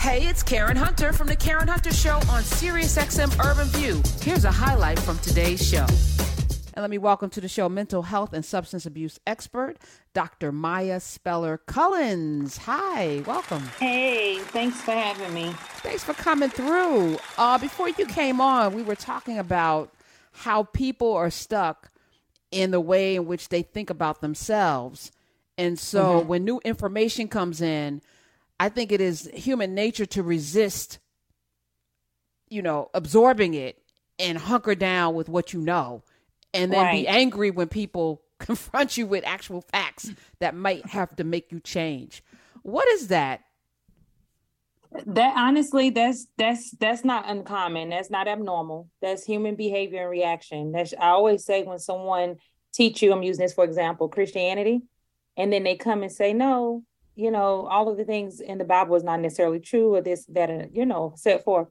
Hey, it's Karen Hunter from The Karen Hunter Show on SiriusXM Urban View. Here's a highlight from today's show. And let me welcome to the show mental health and substance abuse expert, Dr. Mya Speller Cullins. Hi, welcome. Hey, thanks for having me. Thanks for coming through. Uh, before you came on, we were talking about how people are stuck in the way in which they think about themselves. And so mm-hmm. when new information comes in, I think it is human nature to resist, you know, absorbing it and hunker down with what you know and then right. be angry when people confront you with actual facts that might have to make you change. What is that? That honestly, that's that's that's not uncommon. That's not abnormal. That's human behavior and reaction. That's I always say when someone teach you, I'm using this for example, Christianity, and then they come and say, no, you know, all of the things in the Bible is not necessarily true or this, that, uh, you know, set forth.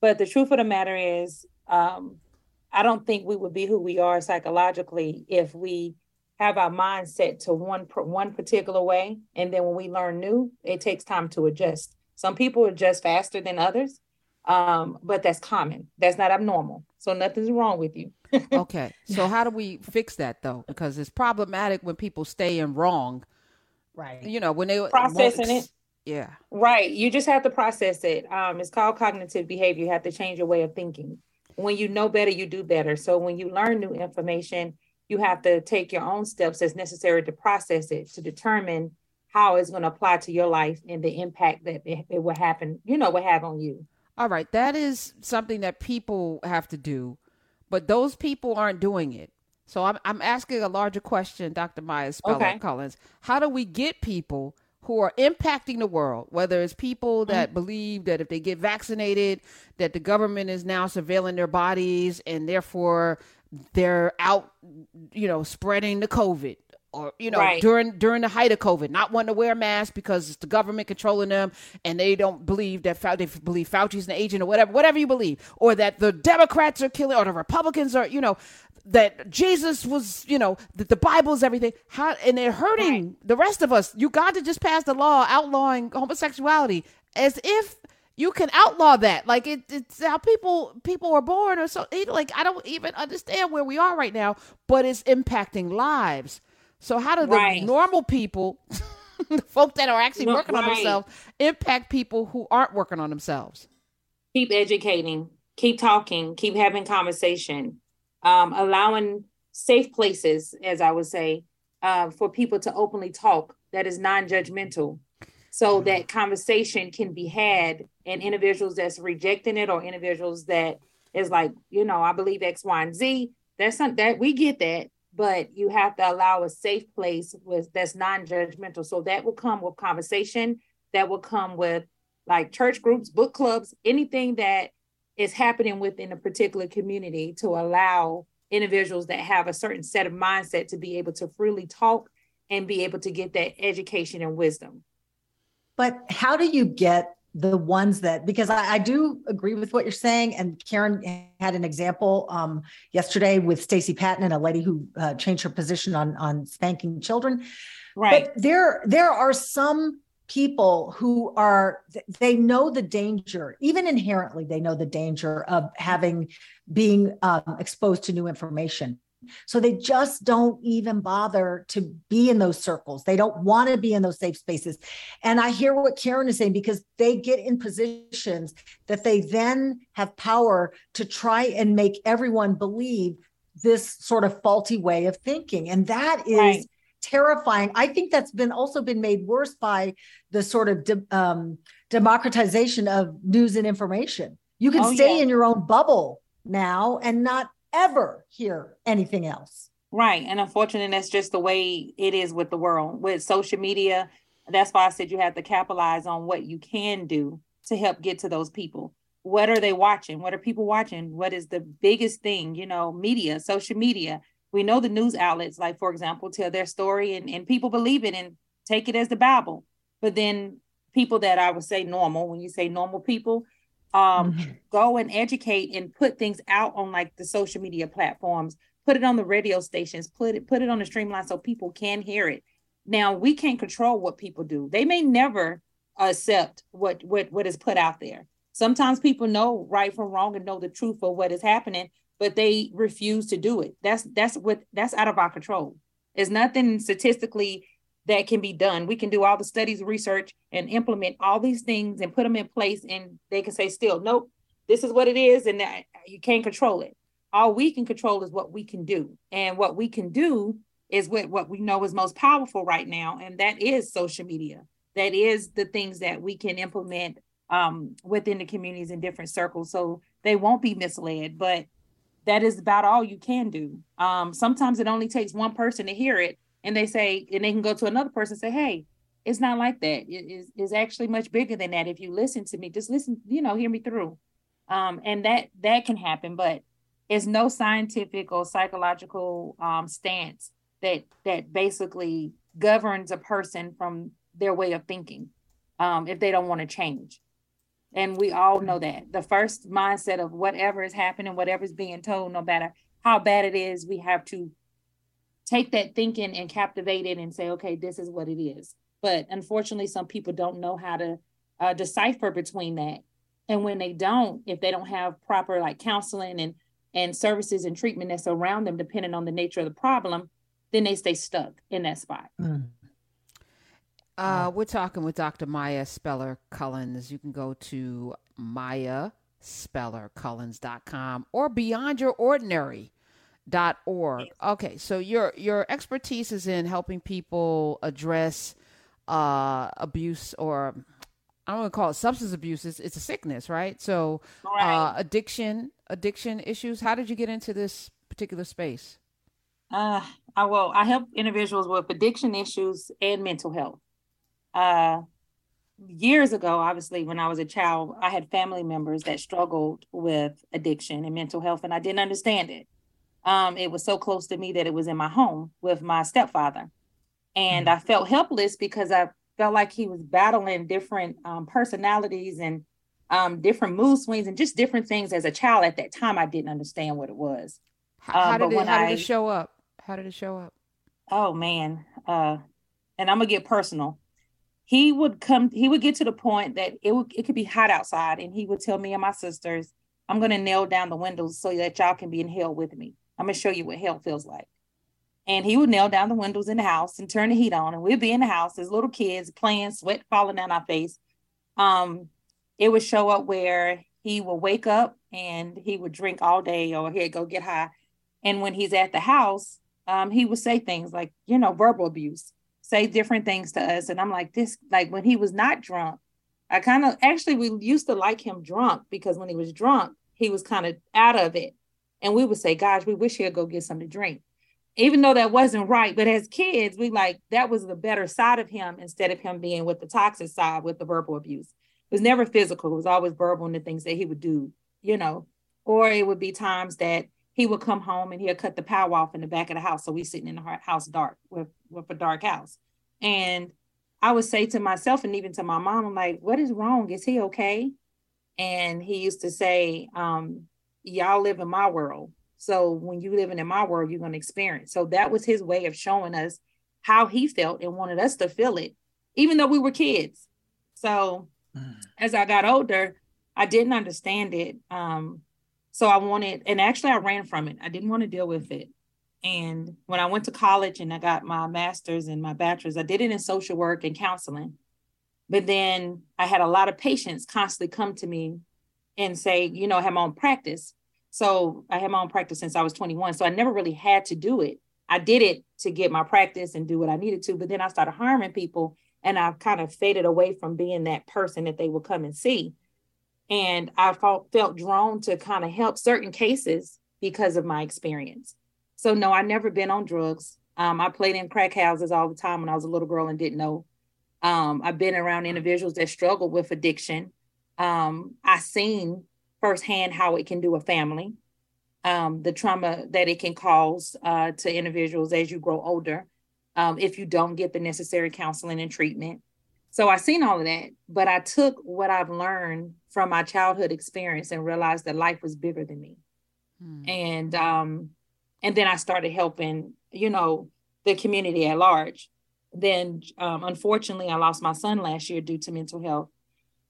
But the truth of the matter is, um, I don't think we would be who we are psychologically if we have our mindset to one one particular way, and then when we learn new, it takes time to adjust. Some people adjust faster than others, um, but that's common. That's not abnormal. So nothing's wrong with you. okay, so how do we fix that though? Because it's problematic when people stay in wrong. Right. You know when they processing it. Yeah. Right. You just have to process it. Um, it's called cognitive behavior. You have to change your way of thinking when you know better, you do better. So when you learn new information, you have to take your own steps as necessary to process it to determine how it's going to apply to your life and the impact that it, it will happen, you know, will have on you. All right. That is something that people have to do, but those people aren't doing it. So I'm, I'm asking a larger question, Dr. Mya Speller okay. Cullins. How do we get people who are impacting the world, whether it's people that mm-hmm. believe that if they get vaccinated, that the government is now surveilling their bodies and therefore they're out, you know, spreading the COVID. Or you know right. during during the height of COVID, not wanting to wear a mask because it's the government controlling them, and they don't believe that they believe Fauci's an agent or whatever, whatever you believe, or that the Democrats are killing, or the Republicans are, you know, that Jesus was, you know, that the Bible is everything. How and they're hurting right. the rest of us. You got to just pass the law outlawing homosexuality as if you can outlaw that. Like it, it's how people people are born or so. Like I don't even understand where we are right now, but it's impacting lives. So how do the right. normal people, the folk that are actually working right. on themselves, impact people who aren't working on themselves? Keep educating, keep talking, keep having conversation um, allowing safe places, as I would say, uh, for people to openly talk that is non-judgmental, so mm-hmm. that conversation can be had, and individuals that's rejecting it or individuals that is like, you know, I believe X, Y, and Z. That's something that we get that, but you have to allow a safe place with that's non-judgmental. So that will come with conversation. That will come with like church groups, book clubs, anything that is happening within a particular community to allow individuals that have a certain set of mindset to be able to freely talk and be able to get that education and wisdom. But how do you get the ones that because I, I, do agree with what you're saying and karen had an example um, yesterday with Stacey Patton and a lady who uh, changed her position on on spanking children right but there there are some people who are they know the danger even inherently they know the danger of having being um, exposed to new information. So they just don't even bother to be in those circles. They don't want to be in those safe spaces. And i hear what karen is saying because they get in positions that they then have power to try and make everyone believe this sort of faulty way of thinking. And that is right terrifying. I think that's been also been made worse by the sort of de- um, democratization of news and information. You can oh, stay yeah. in your own bubble now and not ever hear anything else. Right. And unfortunately, that's just the way it is with the world. With social media, that's why I said you have to capitalize on what you can do to help get to those people. What are they watching? What are people watching? What is the biggest thing? You know, media, social media we know the news outlets, like for example, tell their story and, and people believe it and take it as the Bible. But then people that I would say normal, when you say normal people, um, mm-hmm. go and educate and put things out on like the social media platforms, put it on the radio stations, put it put it on the streamline so people can hear it. Now we can't control what people do. They may never accept what what what is put out there. Sometimes people know right from wrong and know the truth of what is happening, but they refuse to do it. That's that's what that's out of our control. There's nothing statistically that can be done. We can do all the studies, research, and implement all these things and put them in place, and they can say, still, nope, this is what it is, and that you can't control it. All we can control is what we can do. And what we can do is what, what we know is most powerful right now, and that is social media. That is the things that we can implement um, within the communities in different circles so they won't be misled. But that is about all you can do. Um, sometimes it only takes one person to hear it and they say, and they can go to another person and say, hey, it's not like that. It is actually much bigger than that. If you listen to me, just listen, you know, hear me through. Um, and that that can happen, but it's no scientific or psychological um, stance that that basically governs a person from their way of thinking um, if they don't want to change. And we all know that the first mindset of whatever is happening, whatever's being told, no matter how bad it is, we have to take that thinking and captivate it and say, okay, this is what it is. But unfortunately, some people don't know how to uh, decipher between that. And when they don't, if they don't have proper like counseling and and services and treatment that's around them, depending on the nature of the problem, then they stay stuck in that spot. Mm. Uh, we're talking with Dr. Mya Speller Cullins. You can go to myaspellercullins.com or beyondyourordinary.org. Okay, so your your expertise is in helping people address uh, abuse or I don't want to call it substance abuse. It's, it's a sickness, right? So, right. Uh, addiction, addiction issues. How did you get into this particular space? Uh, I well, I help individuals with addiction issues and mental health uh, years ago, obviously, when I was a child, I had family members that struggled with addiction and mental health, and I didn't understand it. Um, it was so close to me that it was in my home with my stepfather. And mm-hmm. I felt helpless because I felt like he was battling different um, personalities and um, different mood swings and just different things as a child at that time. I didn't understand what it was. How, how um, did, it, how I, did it show up? How did it show up? Oh, man. Uh, and I'm going to get personal he would come he would get to the point that it would it could be hot outside and he would tell me and my sisters i'm to nail down the windows so that y'all can be in hell with me. I'm to show you what hell feels like. And he would nail down the windows in the house and turn the heat on and we'd be in the house as little kids playing sweat falling down our face. Um it would show up where he would wake up and he would drink all day or he'd go get high. And when he's at the house um he would say things like you know verbal abuse say different things to us. And I'm like, this, like when he was not drunk, I kind of actually, we used to like him drunk because when he was drunk, he was kind of out of it. And we would say, gosh, we wish he'd go get something to drink. Even though that wasn't right. But as kids, we like that was the better side of him instead of him being with the toxic side with the verbal abuse. It was never physical, it was always verbal and the things that he would do, you know. Or it would be times that he would come home and he'd cut the power off in the back of the house. So we sitting in the house dark with, with a dark house. And I would say to myself and even to my mom, I'm like, what is wrong? Is he okay? And he used to say, um, y'all live in my world. So when you living in my world, you're going to experience. So that was his way of showing us how he felt and wanted us to feel it, even though we were kids. So mm. as I got older, I didn't understand it. Um, so I wanted, and actually I ran from it. I didn't want to deal with it. And when I went to college and I got my master's and my bachelor's, I did it in social work and counseling. But then I had a lot of patients constantly come to me and say, you know, I have my own practice. So I had my own practice since I was 21. So I never really had to do it. I did it to get my practice and do what I needed to. But then I started harming people and I've kind of faded away from being that person that they would come and see. And I felt, drawn to kind of help certain cases because of my experience. So no, I never been on drugs. Um, I played in crack houses all the time when I was a little girl and didn't know. Um, I've been around individuals that struggle with addiction. Um, I seen firsthand how it can do a family, um, the trauma that it can cause uh, to individuals as you grow older, um, if you don't get the necessary counseling and treatment. So I seen all of that, but I took what I've learned from my childhood experience and realized that life was bigger than me. Hmm. And um, and then I started helping, you know, the community at large. then um, unfortunately, I lost my son last year due to mental health.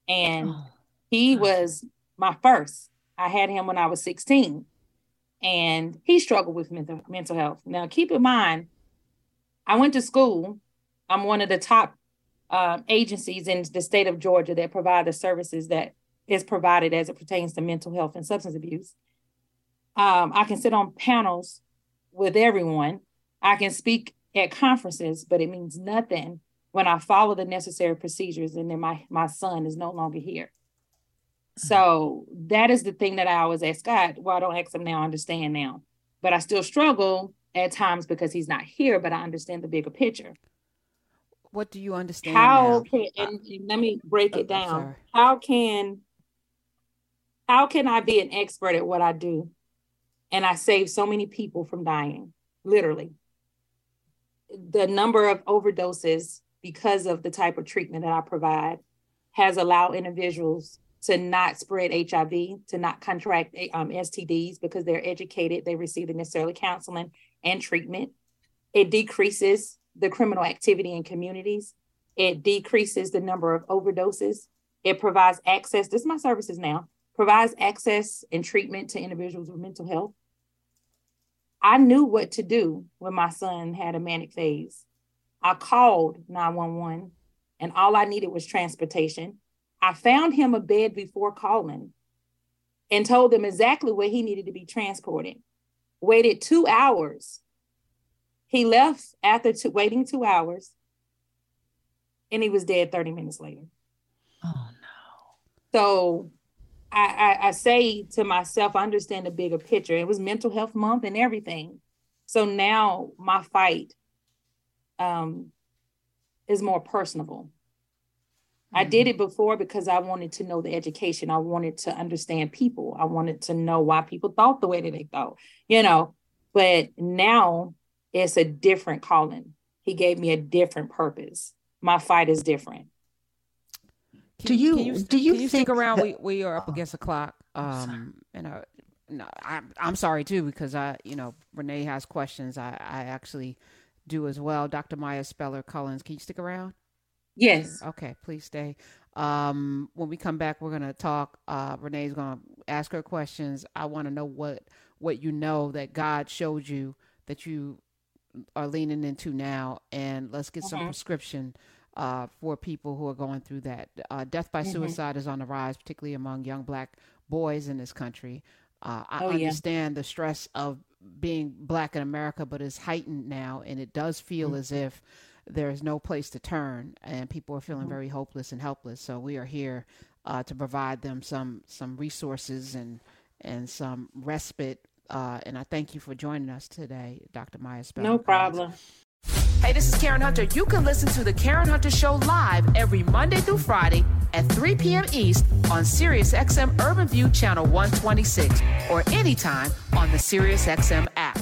And oh. he was my first. I had him when I was 16 and he struggled with mental, mental health. Now, keep in mind, I went to school. I'm one of the top uh, agencies in the state of Georgia that provide the services that is provided as it pertains to mental health and substance abuse. Um, I can sit on panels with everyone. I can speak at conferences, but it means nothing when I follow the necessary procedures and then my, my son is no longer here. So that is the thing that I always ask God. Well, I don't ask him now, I understand now. But I still struggle at times because he's not here, but I understand the bigger picture. What do you understand? How now? can and, let me break it down. How can how can I be an expert at what I do and I save so many people from dying? Literally. The number of overdoses because of the type of treatment that I provide has allowed individuals to not spread HIV, to not contract um, STDs because they're educated, they receive the necessary counseling and treatment. It decreases the criminal activity in communities. It decreases the number of overdoses. It provides access. This is my services now. Provides access and treatment to individuals with mental health. I knew what to do when my son had a manic phase. I called 911 and all I needed was transportation. I found him a bed before calling and told them exactly where he needed to be transported. Waited two hours. He left after two, waiting two hours and he was dead 30 minutes later. Oh no. So I, I, I say to myself, I understand the bigger picture. It was mental health month and everything. So now my fight um, is more personable. I did mm-hmm. it before because I wanted to know the education. I wanted to understand people. I wanted to know why people thought the way that they thought, you know. But now it's a different calling. He gave me a different purpose. My fight is different. Can, do you, you do you, you stick around? That, we we are up against the clock. Um, and I, no, I'm I'm sorry too because I you know Renee has questions. I I actually do as well. Dr. Mya Speller Cullins, can you stick around? Yes. Okay, please stay. Um, when we come back, we're gonna talk. Uh, Renee's gonna ask her questions. I want to know what what you know that God showed you that you are leaning into now, and let's get some mm-hmm. prescription uh, for people who are going through that. Uh, death by mm-hmm. suicide is on the rise, particularly among young black boys in this country. Uh, I oh, understand yeah. the stress of being black in America, but it's heightened now, and it does feel mm-hmm. as if there is no place to turn, and people are feeling mm-hmm. very hopeless and helpless. So we are here uh, to provide them some some resources and and some respite. Uh, and I thank you for joining us today, Dr. Mya Spell. No problem. Hey, this is Karen Hunter. You can listen to the Karen Hunter Show live every Monday through Friday at 3 p.m. East on SiriusXM Urban View Channel 126 or anytime on the SiriusXM app.